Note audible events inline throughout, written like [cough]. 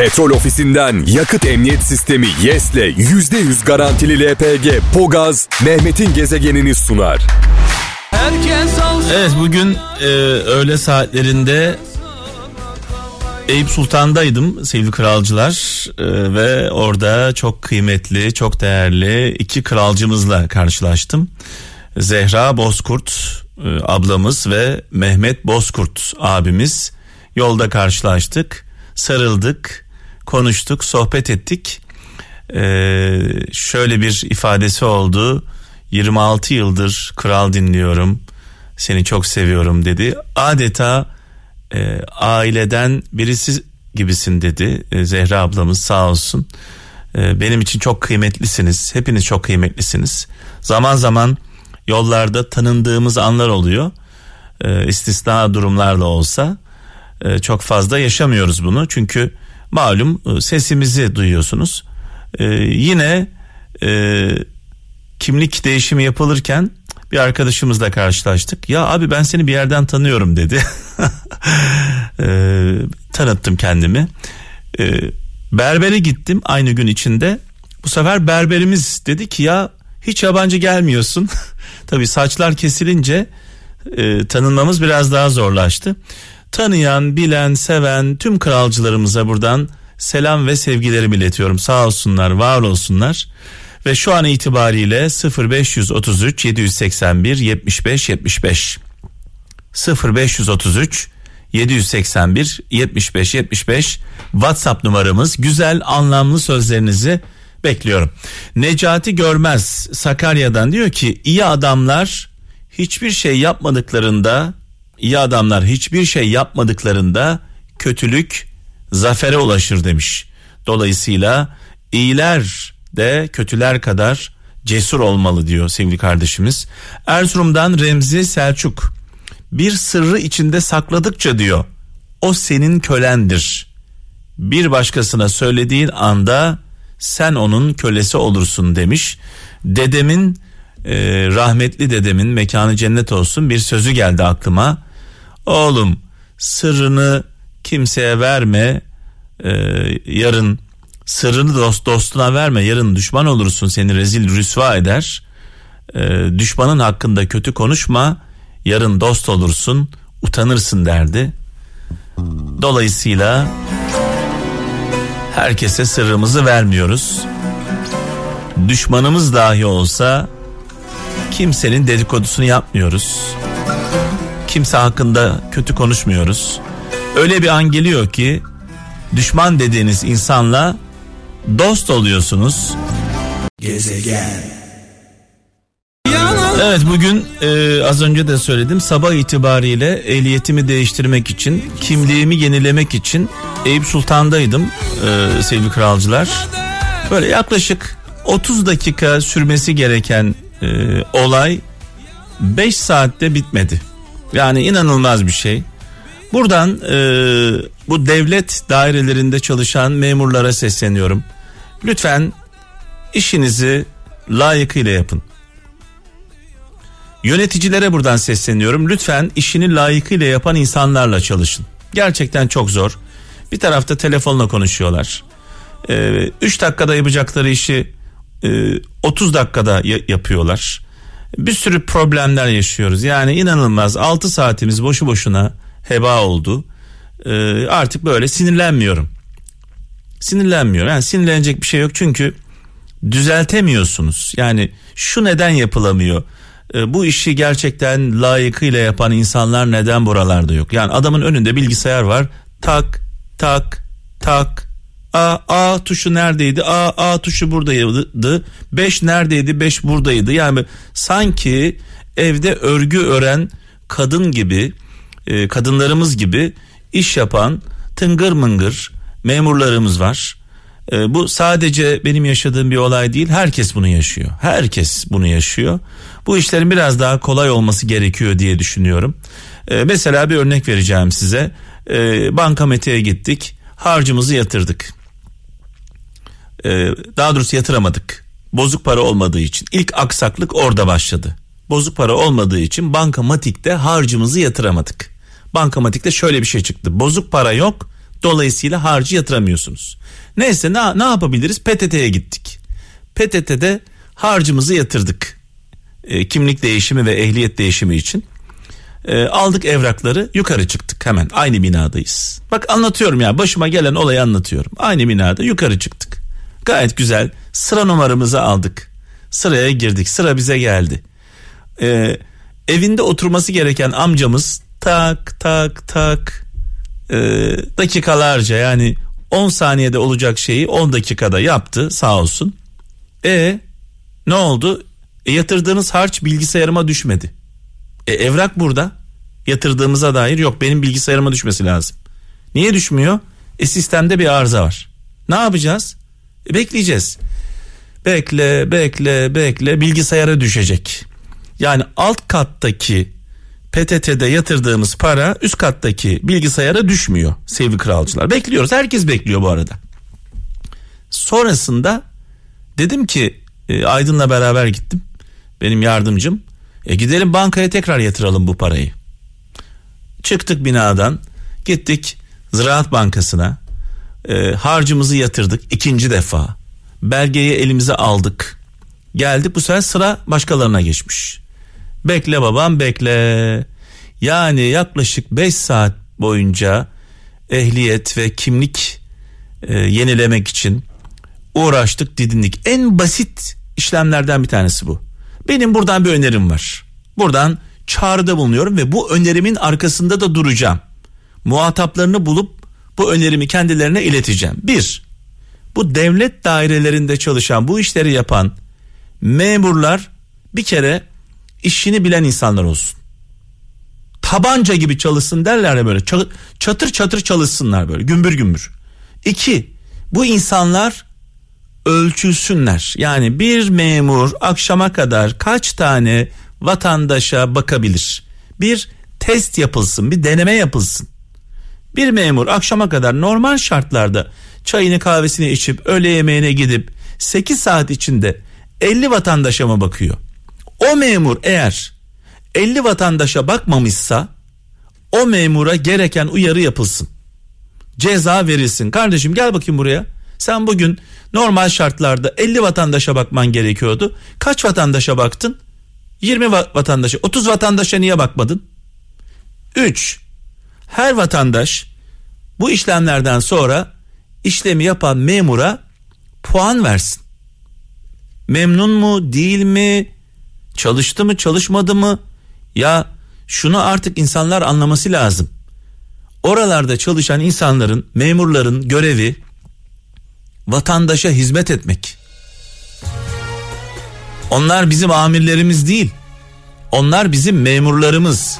Petrol ofisinden yakıt emniyet sistemi YES'le %100 garantili LPG Pogaz Mehmet'in gezegenini sunar. Evet bugün e, öğle saatlerinde Eyüp Sultan'daydım sevgili kralcılar e, ve orada çok kıymetli, çok değerli iki kralcımızla karşılaştım. Zehra Bozkurt e, ablamız ve Mehmet Bozkurt abimiz yolda karşılaştık, sarıldık, konuştuk, sohbet ettik. E, şöyle bir ifadesi oldu. 26 yıldır kral dinliyorum. Seni çok seviyorum dedi. Adeta e, aileden birisi gibisin dedi e, Zehra ablamız sağ olsun. E, benim için çok kıymetlisiniz. Hepiniz çok kıymetlisiniz. Zaman zaman yollarda tanındığımız anlar oluyor. E, istisna durumlarla olsa e, çok fazla yaşamıyoruz bunu. Çünkü malum e, sesimizi duyuyorsunuz. E, yine e, kimlik değişimi yapılırken bir arkadaşımızla karşılaştık. Ya abi ben seni bir yerden tanıyorum dedi. [laughs] e, tanıttım kendimi. E, berbere gittim aynı gün içinde. Bu sefer berberimiz dedi ki ya hiç yabancı gelmiyorsun. [laughs] Tabii saçlar kesilince e, tanınmamız biraz daha zorlaştı. Tanıyan, bilen, seven tüm kralcılarımıza buradan selam ve sevgilerimi iletiyorum. Sağ olsunlar, var olsunlar. Ve şu an itibariyle 0533 781 75 75 0533 781 75 75 WhatsApp numaramız. Güzel anlamlı sözlerinizi bekliyorum. Necati Görmez Sakarya'dan diyor ki iyi adamlar hiçbir şey yapmadıklarında iyi adamlar hiçbir şey yapmadıklarında kötülük zafere ulaşır demiş. Dolayısıyla iyiler de kötüler kadar cesur olmalı diyor sevgili kardeşimiz. Erzurum'dan Remzi Selçuk bir sırrı içinde sakladıkça diyor o senin kölendir. Bir başkasına söylediğin anda sen onun kölesi olursun demiş. Dedemin e, rahmetli dedemin mekanı cennet olsun bir sözü geldi aklıma. Oğlum sırrını kimseye verme e, yarın sırrını dost dostuna verme yarın düşman olursun seni rezil rüsva eder. E, düşmanın hakkında kötü konuşma yarın dost olursun utanırsın derdi. Dolayısıyla herkese sırrımızı vermiyoruz. Düşmanımız dahi olsa kimsenin dedikodusunu yapmıyoruz. Kimse hakkında kötü konuşmuyoruz. Öyle bir an geliyor ki düşman dediğiniz insanla dost oluyorsunuz. Gezegen. Evet bugün e, az önce de söyledim sabah itibariyle ehliyetimi değiştirmek için kimliğimi yenilemek için Eyüp Sultan'daydım e, sevgili kralcılar. Böyle yaklaşık 30 dakika sürmesi gereken e, olay 5 saatte bitmedi. Yani inanılmaz bir şey. Buradan e, bu devlet dairelerinde çalışan memurlara sesleniyorum. Lütfen işinizi layıkıyla yapın. Yöneticilere buradan sesleniyorum. Lütfen işini layıkıyla yapan insanlarla çalışın. Gerçekten çok zor. Bir tarafta telefonla konuşuyorlar. 3 ee, dakikada yapacakları işi e, 30 dakikada yapıyorlar. Bir sürü problemler yaşıyoruz. Yani inanılmaz 6 saatimiz boşu boşuna heba oldu. Ee, artık böyle sinirlenmiyorum. Sinirlenmiyorum. Yani sinirlenecek bir şey yok çünkü düzeltemiyorsunuz. Yani şu neden yapılamıyor? e, bu işi gerçekten layıkıyla yapan insanlar neden buralarda yok? Yani adamın önünde bilgisayar var. Tak tak tak A, A tuşu neredeydi? A, A tuşu buradaydı. 5 neredeydi? 5 buradaydı. Yani sanki evde örgü ören kadın gibi, e, kadınlarımız gibi iş yapan tıngır mıngır memurlarımız var. E, bu sadece benim yaşadığım bir olay değil. Herkes bunu yaşıyor. Herkes bunu yaşıyor. Bu işlerin biraz daha kolay olması gerekiyor diye düşünüyorum. E, mesela bir örnek vereceğim size. E, bankamatiğe gittik. Harcımızı yatırdık. E, daha doğrusu yatıramadık. Bozuk para olmadığı için. İlk aksaklık orada başladı. Bozuk para olmadığı için bankamatikte harcımızı yatıramadık. Bankamatikte şöyle bir şey çıktı. Bozuk para yok, Dolayısıyla harcı yatıramıyorsunuz. Neyse ne, ne yapabiliriz? PTT'ye gittik. PTT'de harcımızı yatırdık. E, kimlik değişimi ve ehliyet değişimi için. E, aldık evrakları yukarı çıktık hemen aynı binadayız. Bak anlatıyorum ya başıma gelen olayı anlatıyorum. Aynı binada yukarı çıktık. Gayet güzel sıra numaramızı aldık. Sıraya girdik sıra bize geldi. E, evinde oturması gereken amcamız tak tak tak e, dakikalarca yani 10 saniyede olacak şeyi 10 dakikada yaptı sağ olsun. E ne oldu? E, yatırdığınız harç bilgisayarıma düşmedi. E, evrak burada. Yatırdığımıza dair yok benim bilgisayarıma düşmesi lazım. Niye düşmüyor? E sistemde bir arıza var. Ne yapacağız? E, bekleyeceğiz. Bekle, bekle, bekle bilgisayara düşecek. Yani alt kattaki PTT'de yatırdığımız para üst kattaki bilgisayara düşmüyor sevgili kralcılar. Bekliyoruz. Herkes bekliyor bu arada. Sonrasında dedim ki e, Aydın'la beraber gittim. Benim yardımcım. E gidelim bankaya tekrar yatıralım bu parayı. Çıktık binadan. Gittik Ziraat Bankası'na. E, harcımızı yatırdık ikinci defa. Belgeyi elimize aldık. Geldik bu sefer sıra başkalarına geçmiş. Bekle babam bekle. Yani yaklaşık 5 saat boyunca ehliyet ve kimlik e, yenilemek için uğraştık didindik. En basit işlemlerden bir tanesi bu. Benim buradan bir önerim var. Buradan çağrıda bulunuyorum ve bu önerimin arkasında da duracağım. Muhataplarını bulup bu önerimi kendilerine ileteceğim. Bir, bu devlet dairelerinde çalışan bu işleri yapan memurlar bir kere işini bilen insanlar olsun. Tabanca gibi çalışsın derler ya böyle çatır çatır çalışsınlar böyle gümbür gümbür. İki bu insanlar ölçülsünler. Yani bir memur akşama kadar kaç tane vatandaşa bakabilir? Bir test yapılsın, bir deneme yapılsın. Bir memur akşama kadar normal şartlarda çayını kahvesini içip öğle yemeğine gidip 8 saat içinde 50 vatandaşa mı bakıyor? O memur eğer 50 vatandaşa bakmamışsa o memura gereken uyarı yapılsın. Ceza verilsin. Kardeşim gel bakayım buraya. Sen bugün normal şartlarda 50 vatandaşa bakman gerekiyordu. Kaç vatandaşa baktın? 20 vatandaşa. 30 vatandaşa niye bakmadın? 3. Her vatandaş bu işlemlerden sonra işlemi yapan memura puan versin. Memnun mu, değil mi? Çalıştı mı, çalışmadı mı? Ya şunu artık insanlar anlaması lazım. Oralarda çalışan insanların, memurların görevi vatandaşa hizmet etmek. Onlar bizim amirlerimiz değil. Onlar bizim memurlarımız.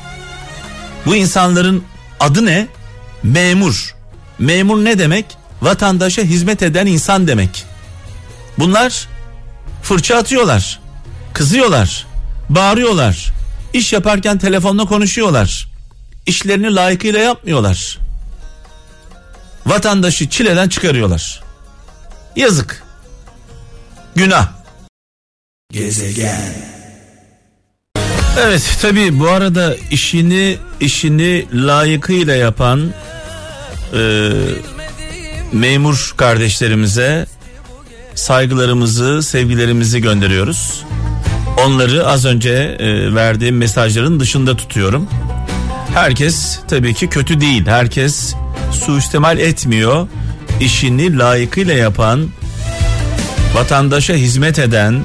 Bu insanların adı ne? Memur. Memur ne demek? Vatandaşa hizmet eden insan demek. Bunlar fırça atıyorlar. Kızıyorlar. Bağırıyorlar. İş yaparken telefonla konuşuyorlar. İşlerini layıkıyla yapmıyorlar. Vatandaşı çileden çıkarıyorlar. Yazık. Günah. Gezegen. Evet tabi bu arada işini işini layıkıyla yapan e, memur kardeşlerimize saygılarımızı sevgilerimizi gönderiyoruz. Onları az önce e, verdiğim mesajların dışında tutuyorum. Herkes tabii ki kötü değil. Herkes suistimal etmiyor işini layıkıyla yapan, vatandaşa hizmet eden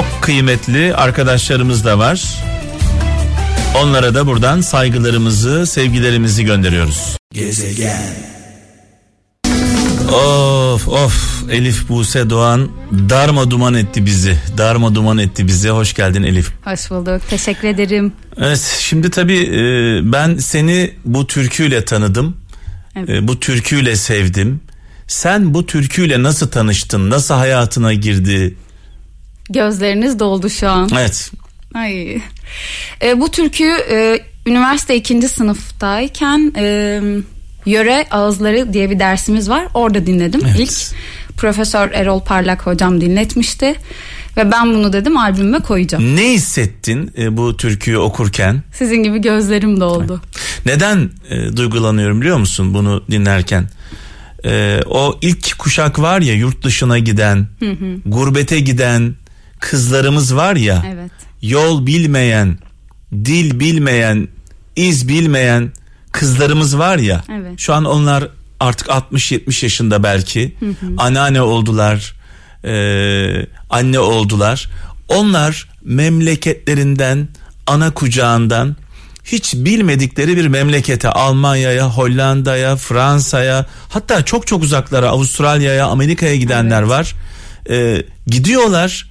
çok kıymetli arkadaşlarımız da var. Onlara da buradan saygılarımızı, sevgilerimizi gönderiyoruz. Gezegen. Of of Elif Buse Doğan darma duman etti bizi. Darma duman etti bizi. Hoş geldin Elif. Hoş bulduk. Teşekkür ederim. Evet şimdi tabii e, ben seni bu türküyle tanıdım. Evet. E, bu türküyle sevdim. Sen bu türküyle nasıl tanıştın? Nasıl hayatına girdi? Gözleriniz doldu şu an. Evet. Ay. E, bu türkü e, üniversite ikinci sınıftayken e, yöre ağızları diye bir dersimiz var. Orada dinledim evet. ilk. Profesör Erol Parlak hocam dinletmişti. Ve ben bunu dedim albümüme koyacağım. Ne hissettin e, bu türküyü okurken? Sizin gibi gözlerim doldu. Neden e, duygulanıyorum biliyor musun bunu dinlerken? E, o ilk kuşak var ya yurt dışına giden, gurbete giden kızlarımız var ya. Evet. Yol bilmeyen, dil bilmeyen, iz bilmeyen kızlarımız var ya. Evet. Şu an onlar artık 60-70 yaşında belki. Anneanne oldular, e, anne oldular. Onlar memleketlerinden, ana kucağından hiç bilmedikleri bir memlekete Almanya'ya, Hollanda'ya, Fransa'ya hatta çok çok uzaklara Avustralya'ya, Amerika'ya gidenler var. E, gidiyorlar,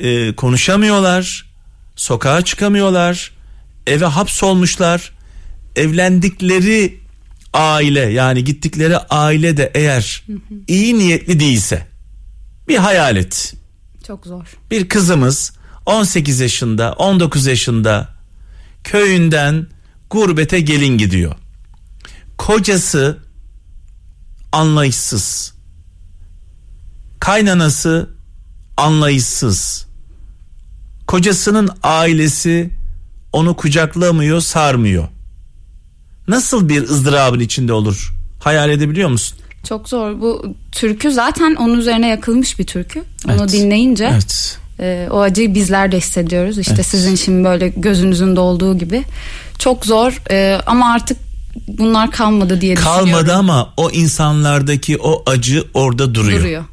e, konuşamıyorlar, sokağa çıkamıyorlar, eve hapsolmuşlar. Evlendikleri aile yani gittikleri aile de eğer iyi niyetli değilse bir hayal et. Çok zor. Bir kızımız 18 yaşında 19 yaşında köyünden gurbete gelin gidiyor. Kocası anlayışsız. Kaynanası anlayışsız. Kocasının ailesi onu kucaklamıyor, sarmıyor. Nasıl bir ızdırabın içinde olur? Hayal edebiliyor musun? Çok zor. Bu türkü zaten onun üzerine yakılmış bir türkü. Onu Evet. dinleyince Evet. e, o acıyı bizler de hissediyoruz. İşte Evet. sizin şimdi böyle gözünüzün dolduğu gibi. Çok zor e, ama artık bunlar kalmadı diye Kalmadı düşünüyorum. ama o insanlardaki o acı orada duruyor. Duruyor.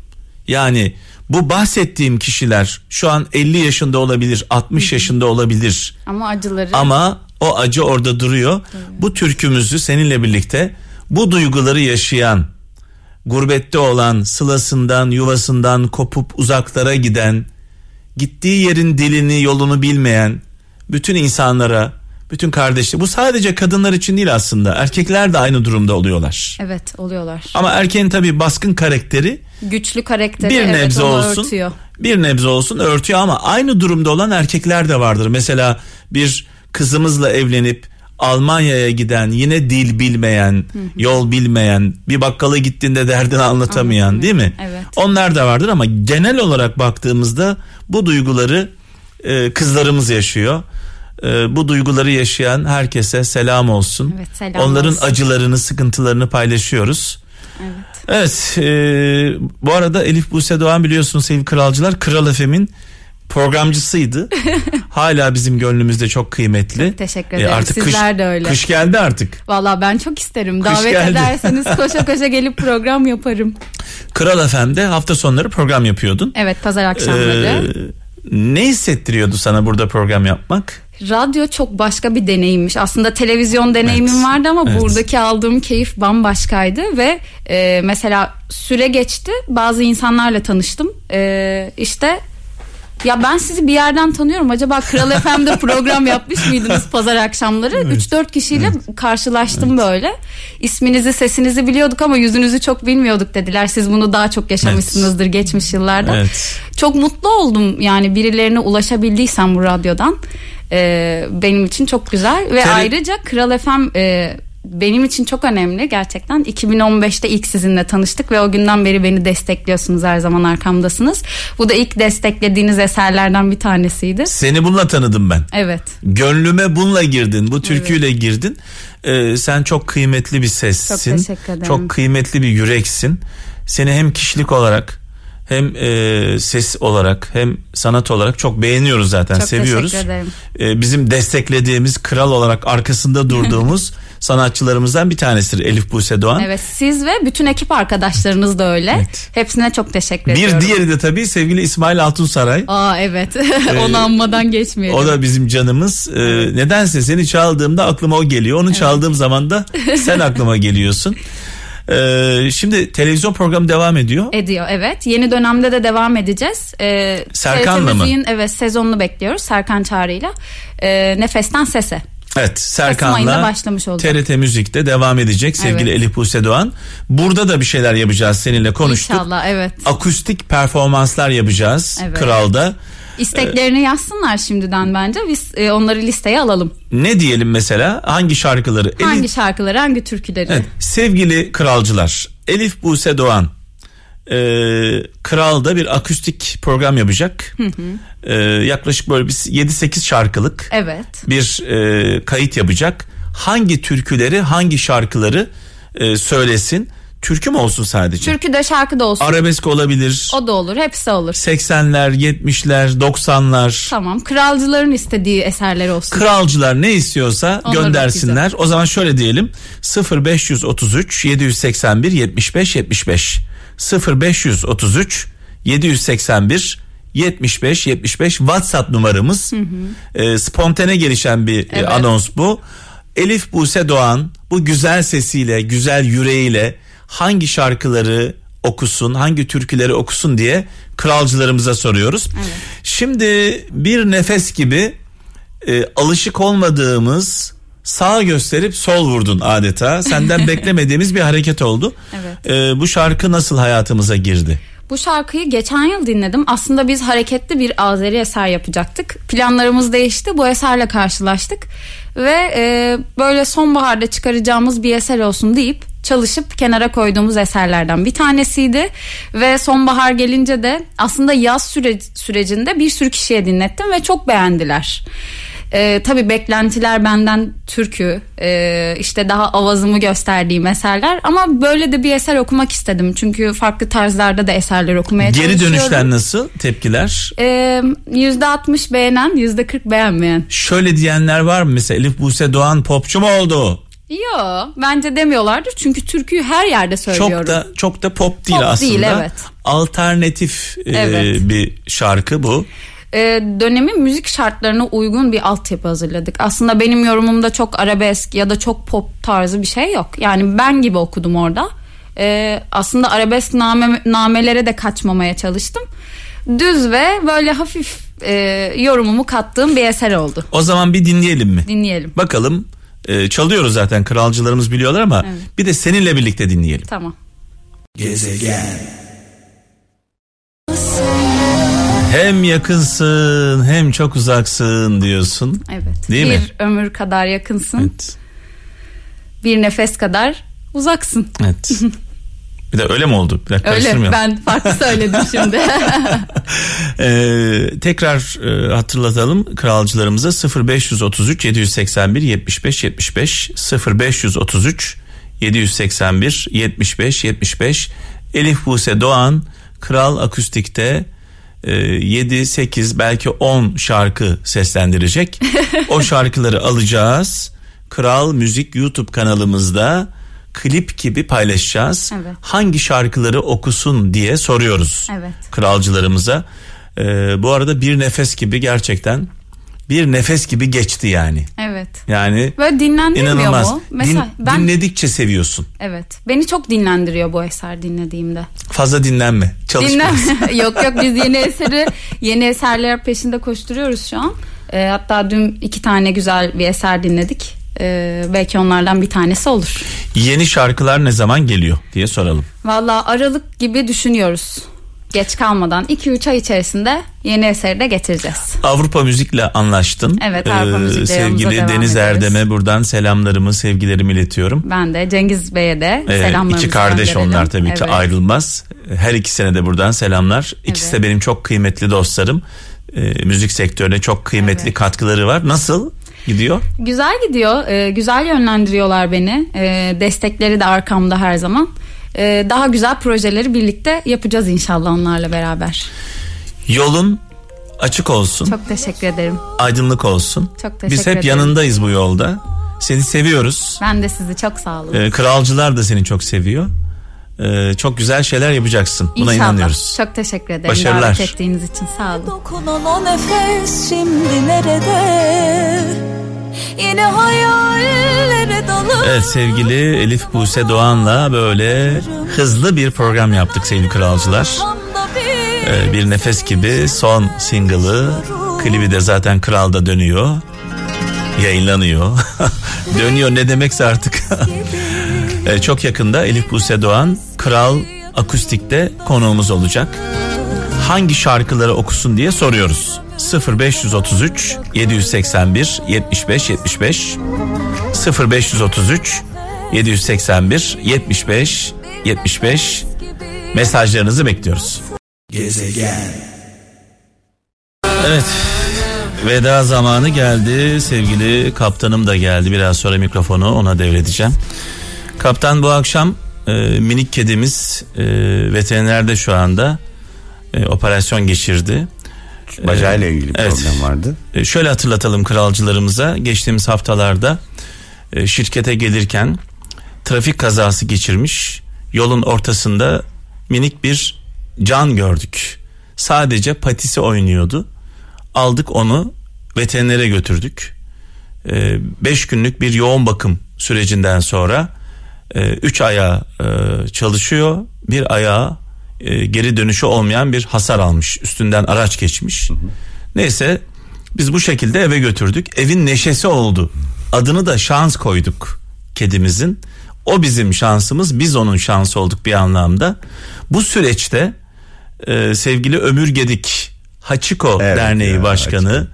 Yani bu bahsettiğim kişiler şu an 50 yaşında olabilir, 60 yaşında olabilir. Ama acıları Ama o acı orada duruyor. Bu türkümüzü seninle birlikte bu duyguları yaşayan, gurbette olan, sılasından, yuvasından kopup uzaklara giden, gittiği yerin dilini, yolunu bilmeyen bütün insanlara, bütün kardeşler. Bu sadece kadınlar için değil aslında. Erkekler de aynı durumda oluyorlar. evet oluyorlar. Ama erkeğin tabii baskın karakteri Güçlü karakteri bir evet, nebze olsun. örtüyor. Bir nebze olsun örtüyor ama aynı durumda olan erkekler de vardır. Mesela bir kızımızla evlenip Almanya'ya giden yine dil bilmeyen, yol bilmeyen, bir bakkala gittiğinde derdini anlatamayan değil mi? Evet. Onlar da vardır ama genel olarak baktığımızda bu duyguları e, kızlarımız yaşıyor. E, bu duyguları yaşayan herkese selam olsun. Evet, selam Onların olsun. acılarını, sıkıntılarını paylaşıyoruz. Evet. Evet e, bu arada Elif Buse Doğan biliyorsunuz sevgili kralcılar Kral FM'in programcısıydı. [laughs] Hala bizim gönlümüzde çok kıymetli. Çok teşekkür ederim. Sizler kış, de öyle. Kış geldi artık. Valla ben çok isterim. Kış Davet geldi. ederseniz [laughs] koşa koşa gelip program yaparım. Kral FM'de hafta sonları program yapıyordun. Evet pazar akşamları. Ee, ne hissettiriyordu sana burada program yapmak? Radyo çok başka bir deneyimmiş. Aslında televizyon deneyimim Evet. vardı ama Evet. buradaki aldığım keyif bambaşkaydı ve e, mesela süre geçti. Bazı insanlarla tanıştım. E, işte ya ben sizi bir yerden tanıyorum. Acaba Kral [laughs] FM'de program yapmış mıydınız pazar akşamları? 3-4 kişiyle karşılaştım böyle. İsminizi, sesinizi biliyorduk ama yüzünüzü çok bilmiyorduk dediler. Siz bunu daha çok yaşamışsınızdır geçmiş yıllarda. Evet. Çok mutlu oldum yani birilerine ulaşabildiysem bu radyodan. Ee, benim için çok güzel ve Tele- ayrıca Kral FM e, benim için çok önemli gerçekten. 2015'te ilk sizinle tanıştık ve o günden beri beni destekliyorsunuz her zaman arkamdasınız. Bu da ilk desteklediğiniz eserlerden bir tanesiydi. Seni bununla tanıdım ben. Evet. Gönlüme bununla girdin. Bu türküyle girdin. Ee, sen çok kıymetli bir sessin. Çok teşekkür ederim. Çok kıymetli bir yüreksin. Seni hem kişilik olarak hem e, ses olarak hem sanat olarak çok beğeniyoruz zaten Çok seviyoruz. teşekkür ederim. E, bizim desteklediğimiz kral olarak arkasında durduğumuz [laughs] sanatçılarımızdan bir tanesidir Elif Buse Doğan. Evet siz ve bütün ekip arkadaşlarınız da öyle. Evet. Hepsine çok teşekkür Bir ediyorum. diğeri de tabii sevgili İsmail Altunsaray. Aa evet. [laughs] Onu anmadan geçmeyelim. O da bizim canımız. Ee, nedense seni çaldığımda aklıma o geliyor. Onu çaldığım zaman da sen [laughs] aklıma geliyorsun. Ee, şimdi televizyon programı devam ediyor. Ediyor evet. Yeni dönemde de devam edeceğiz. Ee, Serkan'la mı? Evet sezonunu bekliyoruz Serkan Çağrı'yla. Ee, Nefesten Sese. Evet Serkan'la başlamış olacak. TRT Müzik'te devam edecek sevgili Evet. Elif Buse Doğan. Burada da bir şeyler yapacağız seninle konuştuk. İnşallah evet. Akustik performanslar yapacağız Evet. Kral'da. İsteklerini yazsınlar şimdiden bence. Biz e, onları listeye alalım. Ne diyelim mesela? Hangi şarkıları? Hangi Elif, şarkıları, hangi türküleri? Evet, sevgili kralcılar Elif Buse Doğan e, Kral da bir akustik program yapacak. E, yaklaşık böyle bir 7-8 şarkılık Evet. bir e, kayıt yapacak. Hangi türküleri, hangi şarkıları e, söylesin? Türkü mü olsun sadece? Türkü de şarkı da olsun. Arabesk olabilir. o da olur. Hepsi olur. 80'ler, 70'ler, 90'lar. Tamam. Kralcıların istediği eserler olsun. Kralcılar ne istiyorsa Onları göndersinler. O zaman şöyle diyelim. 0533 781 75 75 0533 781 75 75 WhatsApp numaramız. Ee, spontane gelişen bir e, Evet. anons bu. Elif Buse Doğan bu güzel sesiyle, güzel yüreğiyle hangi şarkıları okusun, hangi türküleri okusun diye kralcılarımıza soruyoruz. Şimdi bir nefes gibi e, alışık olmadığımız sağ gösterip sol vurdun adeta. Senden [laughs] beklemediğimiz bir hareket oldu. Evet. E, bu şarkı nasıl hayatımıza girdi? Bu şarkıyı geçen yıl dinledim. Aslında biz hareketli bir Azeri eser yapacaktık. Planlarımız değişti. Bu eserle karşılaştık. Ve e, böyle sonbaharda çıkaracağımız bir eser olsun deyip çalışıp kenara koyduğumuz eserlerden bir tanesiydi. Ve sonbahar gelince de aslında yaz süre, sürecinde bir sürü kişiye dinlettim ve çok beğendiler. Ee, tabii beklentiler benden türkü e, işte daha avazımı gösterdiğim eserler ama böyle de bir eser okumak istedim çünkü farklı tarzlarda da eserler okumaya Geri çalışıyorum. dönüşler nasıl? Tepkiler? Ee, %60 beğenen %40 beğenmeyen. Şöyle diyenler var mı? Mesela Elif Buse Doğan popçu mu oldu? Yo bence demiyorlardır çünkü türküyü her yerde söylüyorum. Çok da çok da pop değil Pop aslında. değil, evet. Alternatif e, Evet. bir şarkı bu. Ee, dönemin müzik şartlarına uygun bir altyapı hazırladık. Aslında benim yorumumda çok arabesk ya da çok pop tarzı bir şey yok. Yani ben gibi okudum orada. Ee, aslında arabesk name, namelere de kaçmamaya çalıştım. Düz ve böyle hafif e, yorumumu kattığım bir eser oldu. O zaman bir dinleyelim mi? Dinleyelim. Bakalım e, çalıyoruz zaten kralcılarımız biliyorlar ama Evet. bir de seninle birlikte dinleyelim. Tamam. Hem yakınsın hem çok uzaksın diyorsun. Evet. Değil bir mi? ömür kadar yakınsın. Evet. Bir nefes kadar uzaksın. Evet. [laughs] bir de öyle mi oldu? Bir dakika Öyle ben farklı söyledim şimdi. [laughs] Ee, tekrar e, hatırlatalım kralcılarımıza 0533 781 75 75 0533 781 75 75 Elif Buse Doğan Kral Akustik'te e, 7 8 belki 10 şarkı seslendirecek. [laughs] o şarkıları alacağız. Kral Müzik YouTube kanalımızda klip gibi paylaşacağız. Evet. Hangi şarkıları okusun diye soruyoruz Evet. kralcılarımıza. Ee, bu arada bir nefes gibi gerçekten bir nefes gibi geçti yani. evet. Yani Böyle dinlendirmiyor inanılmaz. mu? Mesela Din- ben dinledikçe seviyorsun. evet beni çok dinlendiriyor bu eser dinlediğimde. Fazla dinlenme. Çalış Dinlen [laughs] [laughs] yok yok biz yeni eseri yeni eserler peşinde koşturuyoruz şu an. Ee, hatta dün iki tane güzel bir eser dinledik. Ee, belki onlardan bir tanesi olur. Yeni şarkılar ne zaman geliyor diye soralım. Valla Aralık gibi düşünüyoruz. Geç kalmadan 2-3 ay içerisinde yeni eseri de getireceğiz. Avrupa Müzik'le anlaştın. Ee, Evet, Avrupa Müzik'le yolumuza Sevgili Deniz ediyoruz. Erdem'e buradan selamlarımı, sevgilerimi iletiyorum. Ben de Cengiz Bey'e de Ee, selamlarımızı iki kardeş gönderelim. onlar tabii ki Evet. ayrılmaz. Her ikisine de buradan selamlar. İkisi Evet. de benim çok kıymetli dostlarım. Ee, müzik sektörüne çok kıymetli Evet. katkıları var. Nasıl gidiyor? Güzel gidiyor. Ee, güzel yönlendiriyorlar beni. Ee, destekleri de arkamda her zaman. Ee, daha güzel projeleri birlikte yapacağız inşallah onlarla beraber. Yolun açık olsun, Çok teşekkür ederim. aydınlık olsun. Çok teşekkür Biz hep ederim. yanındayız bu yolda. Seni seviyoruz. Ben de sizi çok sağ olun. Ee, kralcılar da seni çok seviyor. Ee, çok güzel şeyler yapacaksın. Buna İnşallah. inanıyoruz. Çok teşekkür ederim Başarılar. davet ettiğiniz için sağ olun. Dokunan o nefes şimdi nerede? Yine hayallere dalıp Evet sevgili Elif Buse Doğan'la böyle hızlı bir program yaptık sevgili kralcılar. Ee, bir nefes gibi son single'ı klibi de zaten kralda dönüyor. Yayınlanıyor. [laughs] dönüyor ne demekse artık. [laughs] Ee, çok yakında Elif Buse Doğan Kral Akustik'te konuğumuz olacak. Hangi şarkıları okusun diye soruyoruz. 0533 781 75 75 0533 781 75 75 Mesajlarınızı bekliyoruz. Gezegen. Evet. Veda zamanı geldi. Sevgili kaptanım da geldi. Biraz sonra mikrofonu ona devredeceğim. Kaptan bu akşam e, minik kedimiz e, veterinerde şu anda e, operasyon geçirdi. Bacağıyla ilgili bir evet. problem vardı. E, şöyle hatırlatalım kralcılarımıza. Geçtiğimiz haftalarda e, şirkete gelirken trafik kazası geçirmiş. Yolun ortasında minik bir can gördük. Sadece patisi oynuyordu. Aldık onu veterinere götürdük. 5 günlük bir yoğun bakım sürecinden sonra 3 ayağı e, çalışıyor. Bir ayağı e, geri dönüşü olmayan bir hasar almış. Üstünden araç geçmiş. Neyse biz bu şekilde eve götürdük. Evin neşesi oldu. Adını da şans koyduk kedimizin. O bizim şansımız, biz onun şansı olduk bir anlamda. Bu süreçte e, sevgili Ömür Gedik Haçiko Evet Derneği ya, Başkanı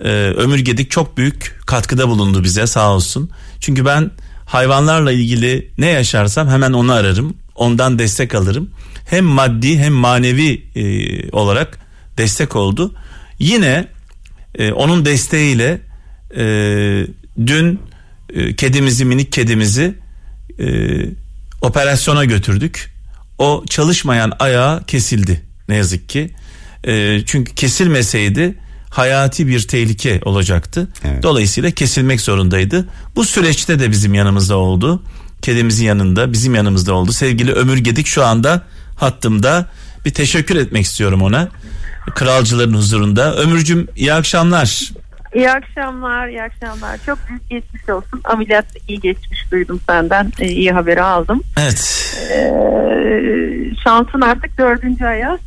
e, Ömür Gedik çok büyük katkıda bulundu bize sağ olsun. Çünkü ben hayvanlarla ilgili ne yaşarsam hemen onu ararım. Ondan destek alırım. Hem maddi hem manevi e, olarak destek oldu. Yine e, onun desteğiyle e, dün e, kedimizi minik kedimizi e, operasyona götürdük. O çalışmayan ayağı kesildi ne yazık ki. E, çünkü kesilmeseydi hayati bir tehlike olacaktı. Evet. Dolayısıyla kesilmek zorundaydı. Bu süreçte de bizim yanımızda oldu. Kedimizin yanında, bizim yanımızda oldu. Sevgili Ömür Gedik şu anda hattımda. Bir teşekkür etmek istiyorum ona. Kralcıların huzurunda. Ömürcüm iyi akşamlar. İyi akşamlar, iyi akşamlar. Çok büyük geçmiş olsun. Ameliyat iyi geçmiş duydum senden. Ee, iyi haberi aldım. Evet. Ee, şansın artık dördüncü ayağı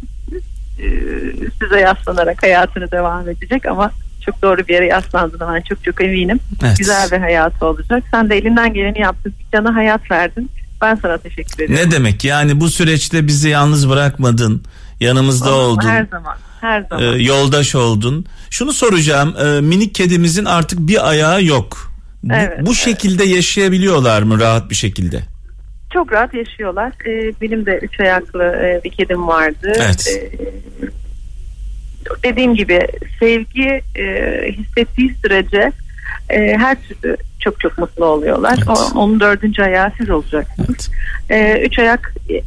size yaslanarak hayatını devam edecek ama çok doğru bir yere yaslandığına ben çok çok eminim. Evet. Güzel bir hayatı olacak. Sen de elinden geleni yaptın. Cana hayat verdin. Ben sana teşekkür ederim. Ne demek yani bu süreçte bizi yalnız bırakmadın. Yanımızda oldun. Her zaman, her e, zaman. yoldaş oldun. Şunu soracağım. e, minik kedimizin artık bir ayağı yok. Bu, Evet, bu evet. şekilde yaşayabiliyorlar mı rahat bir şekilde? Çok rahat yaşıyorlar. Ee, benim de üç ayaklı e, bir kedim vardı. Evet. Ee, dediğim gibi sevgi e, hissettiği sürece e, her türlü çok çok mutlu oluyorlar. Evet. O, onun dördüncü ayağı siz olacaksınız. Evet. Ee, üç ayak e,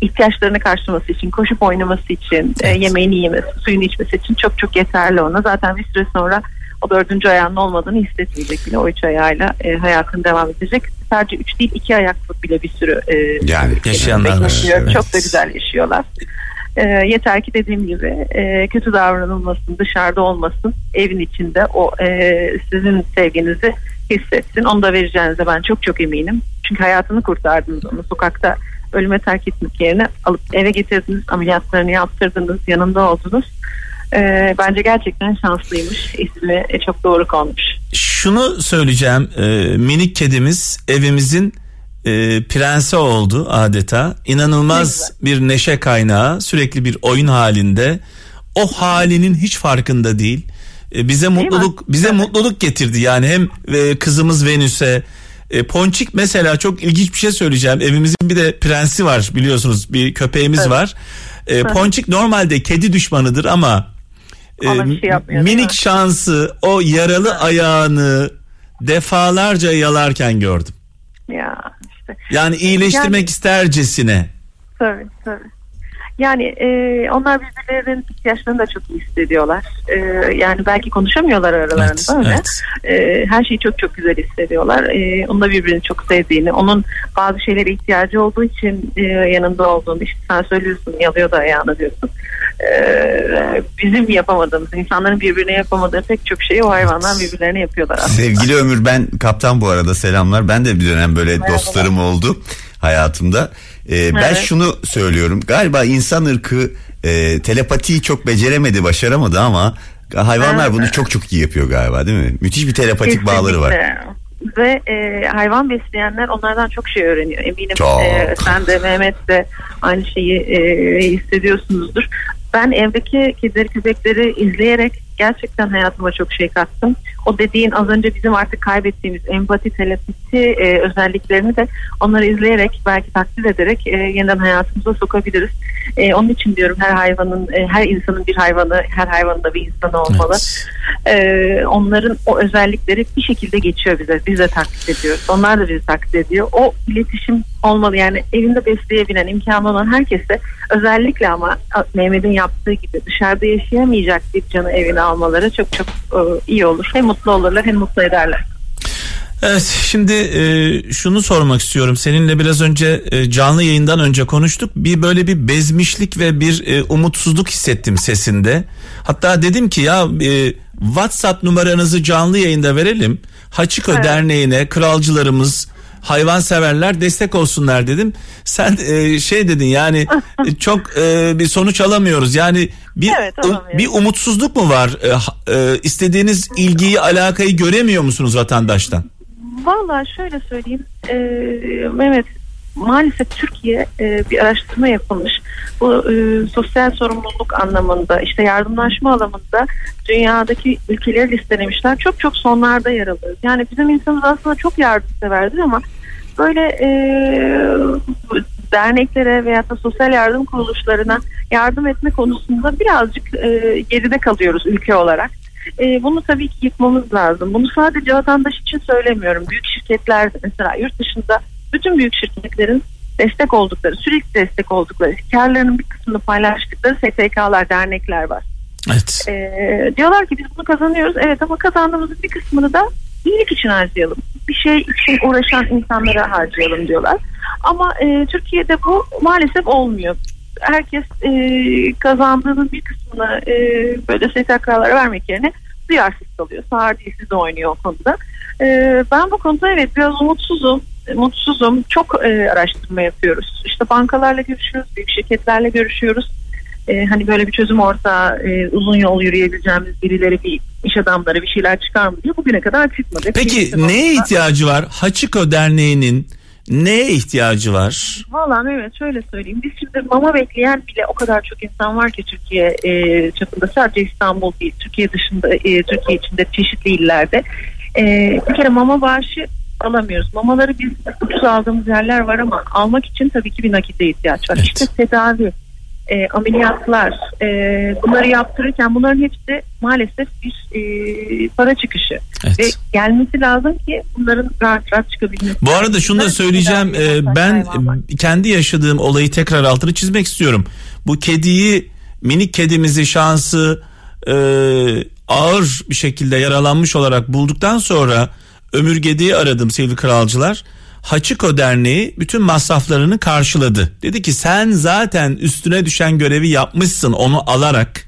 ihtiyaçlarını karşılaması için, koşup oynaması için, e, Evet. yemeğini yemesi, suyunu içmesi için çok çok yeterli ona. Zaten bir süre sonra o dördüncü ayağının olmadığını hissetmeyecek bile. O üç ayağıyla e, hayatını devam edecek. Sadece üç değil iki ayaklı bile bir sürü e, Yani Yaşayanlar var. Evet. Çok da güzel yaşıyorlar. E, yeter ki dediğim gibi e, kötü davranılmasın, dışarıda olmasın, evin içinde o e, sizin sevginizi hissetsin. Onu da vereceğinize ben çok çok eminim. Çünkü hayatını kurtardınız onu. Sokakta ölüme terk etmek yerine alıp eve getirdiniz, ameliyatlarını yaptırdınız, yanında oldunuz. E, bence gerçekten şanslıymış. İsmi e, çok doğru konmuş. Şunu söyleyeceğim. e, minik kedimiz evimizin e, prensi oldu adeta. İnanılmaz bir neşe kaynağı. Sürekli bir oyun halinde. O halinin hiç farkında değil. E, bize mi? mutluluk bize Evet. mutluluk getirdi. Yani hem e, kızımız Venüs'e e, Ponçik mesela çok ilginç bir şey söyleyeceğim. Evimizin bir de prensi var biliyorsunuz. Bir köpeğimiz Evet. var. E, Ponçik normalde kedi düşmanıdır ama e, bir şey minik mi? şansı o yaralı ayağını defalarca yalarken gördüm. Ya işte. Yani iyileştirmek Yani- istercesine. Tabii tabii. Yani e, onlar birbirlerinin ihtiyaçlarını da çok iyi hissediyorlar. E, yani belki konuşamıyorlar aralarında Evet, öyle. evet. E, her şeyi çok çok güzel hissediyorlar. E, onun da birbirini çok sevdiğini, onun bazı şeylere ihtiyacı olduğu için e, yanında olduğunu, işte sen söylüyorsun yalıyor da ayağını diyorsun. E, bizim yapamadığımız, insanların birbirine yapamadığı pek çok şeyi o hayvanlar birbirlerine yapıyorlar aslında. Sevgili Ömür ben kaptan bu arada selamlar. Ben de bir dönem böyle dostlarım oldu hayatımda. Ee, ben Evet. şunu söylüyorum. Galiba insan ırkı e, telepatiyi çok beceremedi, başaramadı ama hayvanlar bunu çok çok iyi yapıyor galiba değil mi? Müthiş bir telepatik bağları var. Kesinlikle. Ve e, hayvan besleyenler onlardan çok şey öğreniyor. Eminim Çok. e, sen de Mehmet de aynı şeyi e, hissediyorsunuzdur. Ben evdeki kedileri köpekleri izleyerek gerçekten hayatıma çok şey kattın. O dediğin az önce bizim artık kaybettiğimiz empati, telepati e, özelliklerini de onları izleyerek belki takdir ederek e, yeniden hayatımıza sokabiliriz. E, onun için diyorum her hayvanın, e, her insanın bir hayvanı, her hayvanın da bir insanı olmalı. Evet. E, onların o özellikleri bir şekilde geçiyor bize. Biz de taklit ediyoruz. Onlar da bizi taklit ediyor. O iletişim olmalı. Yani evinde besleyebilen, imkanı olan herkese özellikle ama Mehmet'in yaptığı gibi dışarıda yaşayamayacak bir canı evine almaları çok çok e, iyi olur. Hem mutlu olurlar hem mutlu ederler. Evet şimdi e, şunu sormak istiyorum. Seninle biraz önce e, canlı yayından önce konuştuk. Bir böyle bir bezmişlik ve bir e, umutsuzluk hissettim sesinde. Hatta dedim ki ya e, WhatsApp numaranızı canlı yayında verelim. Haçiko Evet. Derneği'ne kralcılarımız hayvanseverler destek olsunlar dedim. Sen e, şey dedin yani [laughs] çok e, bir sonuç alamıyoruz. Yani bir Evet, um- bir umutsuzluk mu var? E, e, istediğiniz ilgiyi, alakayı göremiyor musunuz vatandaştan? Valla şöyle söyleyeyim e, Mehmet maalesef Türkiye e, bir araştırma yapılmış. Bu e, sosyal sorumluluk anlamında işte yardımlaşma alanında dünyadaki ülkeleri listelemişler. Çok çok sonlarda yer alıyoruz. Yani bizim insanımız aslında çok yardımseverdir ama böyle e, derneklere veya da sosyal yardım kuruluşlarına yardım etme konusunda birazcık e, geride kalıyoruz ülke olarak. E, bunu tabii ki yıkmamız lazım. Bunu sadece vatandaş için söylemiyorum. Büyük şirketler mesela yurt dışında bütün büyük şirketlerin destek oldukları, sürekli destek oldukları, karlarının bir kısmını paylaştıkları STK'lar, dernekler var. Evet. Ee, diyorlar ki biz bunu kazanıyoruz. Evet ama kazandığımızın bir kısmını da iyilik için harcayalım. Bir şey için uğraşan insanlara harcayalım diyorlar. Ama e, Türkiye'de bu maalesef olmuyor. Herkes e, kazandığının bir kısmını e, böyle STK'lara vermek yerine duyarsız kalıyor. Sağır dilsiz oynuyor o konuda. E, ben bu konuda evet biraz umutsuzum. Mutsuzum. Çok e, araştırma yapıyoruz. İşte bankalarla görüşüyoruz, büyük şirketlerle görüşüyoruz e, hani böyle bir çözüm orta e, uzun yol yürüyebileceğimiz birileri bir iş adamları bir şeyler çıkar mı diye bugüne kadar çıkmadı. Peki Kimse neye konusunda- ihtiyacı var? Haçiko Derneği'nin neye ihtiyacı var? Valla evet şöyle söyleyeyim. Biz şimdi mama bekleyen bile o kadar çok insan var ki Türkiye e, çapında sadece İstanbul değil Türkiye dışında e, Türkiye içinde çeşitli illerde. E, bir kere mama bağışı alamıyoruz. Mamaları biz ucuz aldığımız yerler var ama almak için tabii ki bir nakite ihtiyaç var. Evet. İşte tedavi, e, ameliyatlar e, bunları yaptırırken bunların hepsi maalesef bir e, para çıkışı. Evet. Ve gelmesi lazım ki bunların rahat rahat çıkabilmesi. Bu arada şunu da söyleyeceğim. yapan ben e, kendi yaşadığım olayı tekrar altını çizmek istiyorum. Bu kediyi minik kedimizi şansı e, ağır bir şekilde yaralanmış olarak bulduktan sonra Ömür Gedi'yi aradım sevgili kralcılar. Haçiko Derneği bütün masraflarını karşıladı. Dedi ki sen zaten üstüne düşen görevi yapmışsın onu alarak.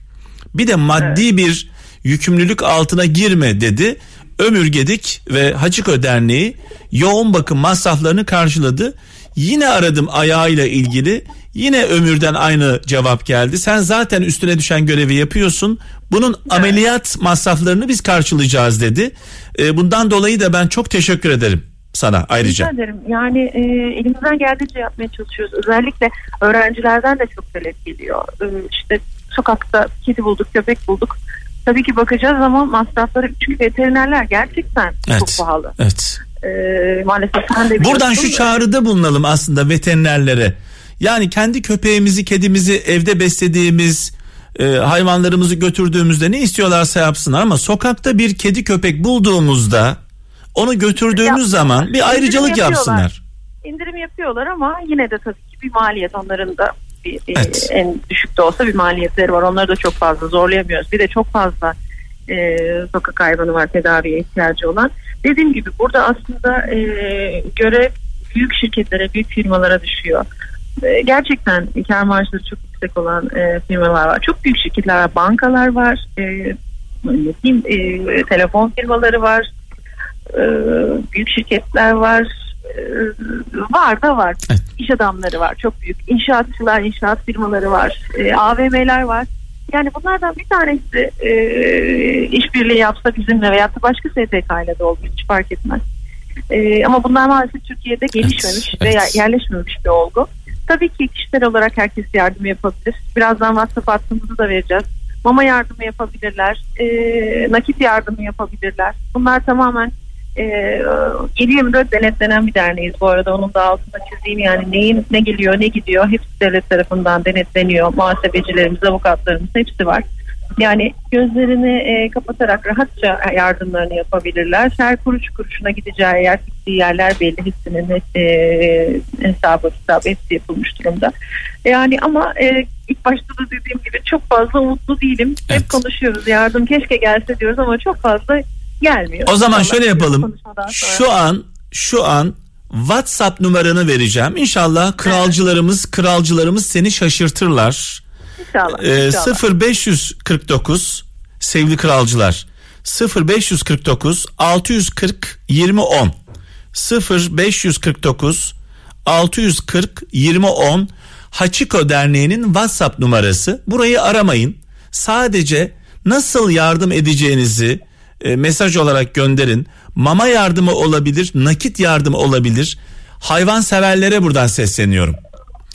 Bir de maddi bir yükümlülük altına girme dedi. Ömür Gedik ve Hacıko Derneği yoğun bakım masraflarını karşıladı. Yine aradım ayağıyla ilgili. Yine Ömür'den aynı cevap geldi. Sen zaten üstüne düşen görevi yapıyorsun. Bunun ameliyat masraflarını biz karşılayacağız dedi. Ee, bundan dolayı da ben çok teşekkür ederim sana ayrıca. Rica ederim. Yani e, elimizden geldiğince yapmaya çalışıyoruz. Özellikle öğrencilerden de çok talep geliyor. E, işte sokakta kedi bulduk, köpek bulduk. Tabii ki bakacağız ama masrafları çünkü veterinerler gerçekten Evet. çok pahalı. Evet. E, maalesef sen de Buradan şu çağrıda bulunalım aslında veterinerlere. Yani kendi köpeğimizi, kedimizi evde beslediğimiz e, hayvanlarımızı götürdüğümüzde ne istiyorlarsa yapsınlar ama sokakta bir kedi köpek bulduğumuzda onu götürdüğümüz Yap- zaman bir ayrıcalık yapsınlar. İndirim yapıyorlar ama yine de tabii ki bir maliyet onların da bir, e, Evet. en düşük de olsa bir maliyetleri var. Onları da çok fazla zorlayamıyoruz. Bir de çok fazla e, sokak hayvanı var tedaviye ihtiyacı olan. Dediğim gibi burada aslında e, görev büyük şirketlere, büyük firmalara düşüyor. E, gerçekten kar marjları çok yüksek olan e, firmalar var. Çok büyük şirketler var, bankalar var, e, ne diyeyim, e, telefon firmaları var, e, büyük şirketler var, e, var da var. Evet. İş adamları var, çok büyük. İnşaatçılar, inşaat firmaları var, e, AVM'ler var. Yani bunlardan bir tanesi e, işbirliği yapsa bizimle veyahut da başka STK ile de olur hiç fark etmez. E, ama bunlar maalesef Türkiye'de gelişmemiş Evet, veya evet. yerleşmemiş bir olgu. Tabii ki kişisel olarak herkes yardım yapabilir. Birazdan WhatsApp hattımızı da vereceğiz. Mama yardımı yapabilirler, e, nakit yardımı yapabilirler. Bunlar tamamen e, 7-24 denetlenen bir derneğiz bu arada onun da altında çizeyim yani neyin ne geliyor ne gidiyor hepsi devlet tarafından denetleniyor muhasebecilerimiz avukatlarımız hepsi var yani gözlerini e, kapatarak rahatça yardımlarını yapabilirler her kuruş kuruşuna gideceği yer gittiği yerler belli hepsinin e, hesabı kitabı hepsi yapılmış durumda yani ama e, ilk başta da dediğim gibi çok fazla umutlu değilim Evet. hep konuşuyoruz yardım keşke gelse diyoruz ama çok fazla gelmiyor. O zaman İnşallah şöyle yapalım. Şu an şu an WhatsApp numaranı vereceğim. İnşallah kralcılarımız kralcılarımız seni şaşırtırlar. İnşallah. Ee, inşallah. 0549 sevgili kralcılar 0549 640 2010 0549 640 2010 Hachiko Derneği'nin WhatsApp numarası. Burayı aramayın. Sadece nasıl yardım edeceğinizi e, mesaj olarak gönderin. Mama yardımı olabilir, nakit yardımı olabilir. Hayvan severlere buradan sesleniyorum.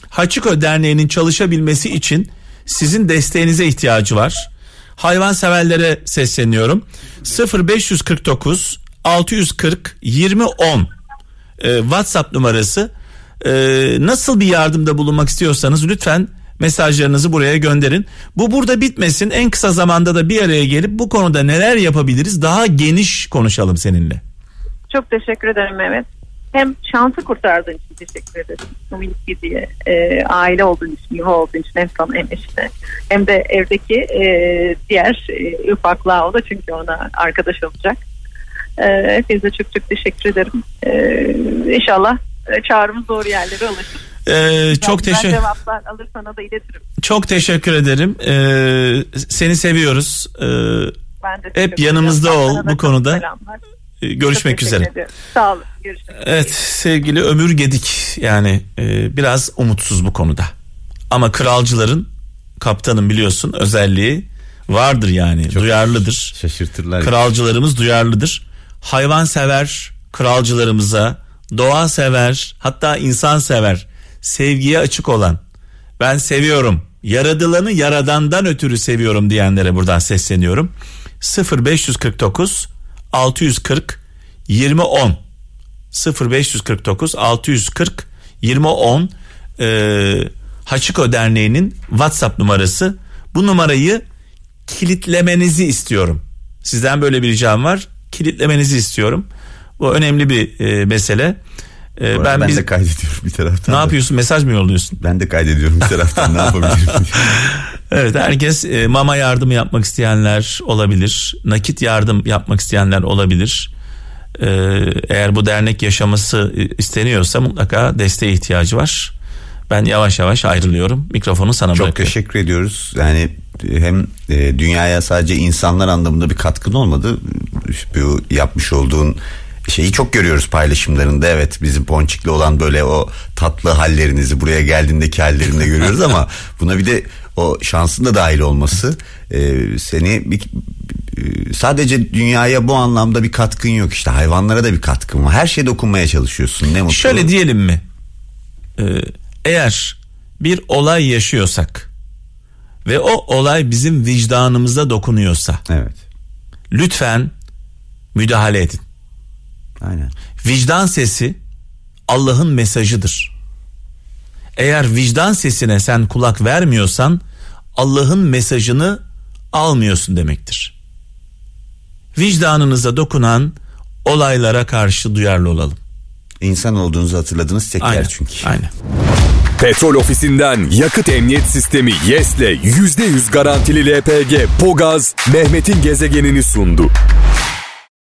Hachiko Derneği'nin çalışabilmesi için sizin desteğinize ihtiyacı var. Hayvanseverlere sesleniyorum. 0549 640 2010 e, WhatsApp numarası. E, nasıl bir yardımda bulunmak istiyorsanız lütfen mesajlarınızı buraya gönderin. Bu burada bitmesin. En kısa zamanda da bir araya gelip bu konuda neler yapabiliriz daha geniş konuşalım seninle. Çok teşekkür ederim Mehmet. Hem şansı kurtardığın için teşekkür ederim. Bu minik kediye, e, aile olduğun için, yuva olduğun için hem sana hem eşine. Hem de evdeki e, diğer e, ufaklığa o da çünkü ona arkadaş olacak. E, hepinize çok çok teşekkür ederim. E, inşallah e, çağrımız doğru yerlere ulaşır. E, çok teşekkür cevaplar alır sana da iletirim. çok teşekkür ederim. E, seni seviyoruz. E, Ben de Hep yanımızda ol bu konuda. selamlar. E, görüşmek Çok üzere. ediyorum. Sağ olun. Görüşmek üzere. Evet sevgili Ömür Gedik yani e, biraz umutsuz bu konuda. Ama kralcıların kaptanın biliyorsun özelliği vardır yani duyarlıdır. Şaşırtırlar. Kralcılarımız duyarlıdır. Hayvan sever kralcılarımıza, doğa sever, hatta insan sever, sevgiye açık olan. Ben seviyorum. Yaradılanı yaradandan ötürü seviyorum diyenlere buradan sesleniyorum. 0549 640 2010 0549 640 2010 e, Hachiko Derneği'nin WhatsApp numarası. Bu numarayı kilitlemenizi istiyorum. Sizden böyle bir ricam var. Kilitlemenizi istiyorum. Bu önemli bir e, mesele. E, ben ben biz, de kaydediyorum bir taraftan. ne da. yapıyorsun? Mesaj mı yolluyorsun? Ben de kaydediyorum bir taraftan ne yapabilirim? [laughs] Evet herkes e, mama yardımı yapmak isteyenler olabilir. Nakit yardım yapmak isteyenler olabilir. E, eğer bu dernek yaşaması e, isteniyorsa mutlaka desteğe ihtiyacı var. Ben yavaş yavaş ayrılıyorum. Mikrofonu sana Çok bırakıyorum. teşekkür ediyoruz. Yani hem dünyaya sadece insanlar anlamında bir katkın olmadı. Bu yapmış olduğun şeyi çok görüyoruz paylaşımlarında. Evet bizim Ponçik'le olan böyle o tatlı hallerinizi buraya geldiğindeki hallerini de görüyoruz ama [laughs] buna bir de o şansın da dahil olması e, seni bir, e, sadece dünyaya bu anlamda bir katkın yok işte hayvanlara da bir katkın var. Her şeye dokunmaya çalışıyorsun. Ne mutlu. Şöyle diyelim mi? Ee, eğer bir olay yaşıyorsak ve o olay bizim vicdanımıza dokunuyorsa Evet. lütfen müdahale edin. Aynen. Vicdan sesi Allah'ın mesajıdır. Eğer vicdan sesine sen kulak vermiyorsan Allah'ın mesajını almıyorsun demektir. Vicdanınıza dokunan olaylara karşı duyarlı olalım. İnsan olduğunuzu hatırladığınız tek Aynen. çünkü. Aynen. Petrol ofisinden yakıt emniyet sistemi YES'le %100 garantili LPG Pogaz Mehmet'in gezegenini sundu.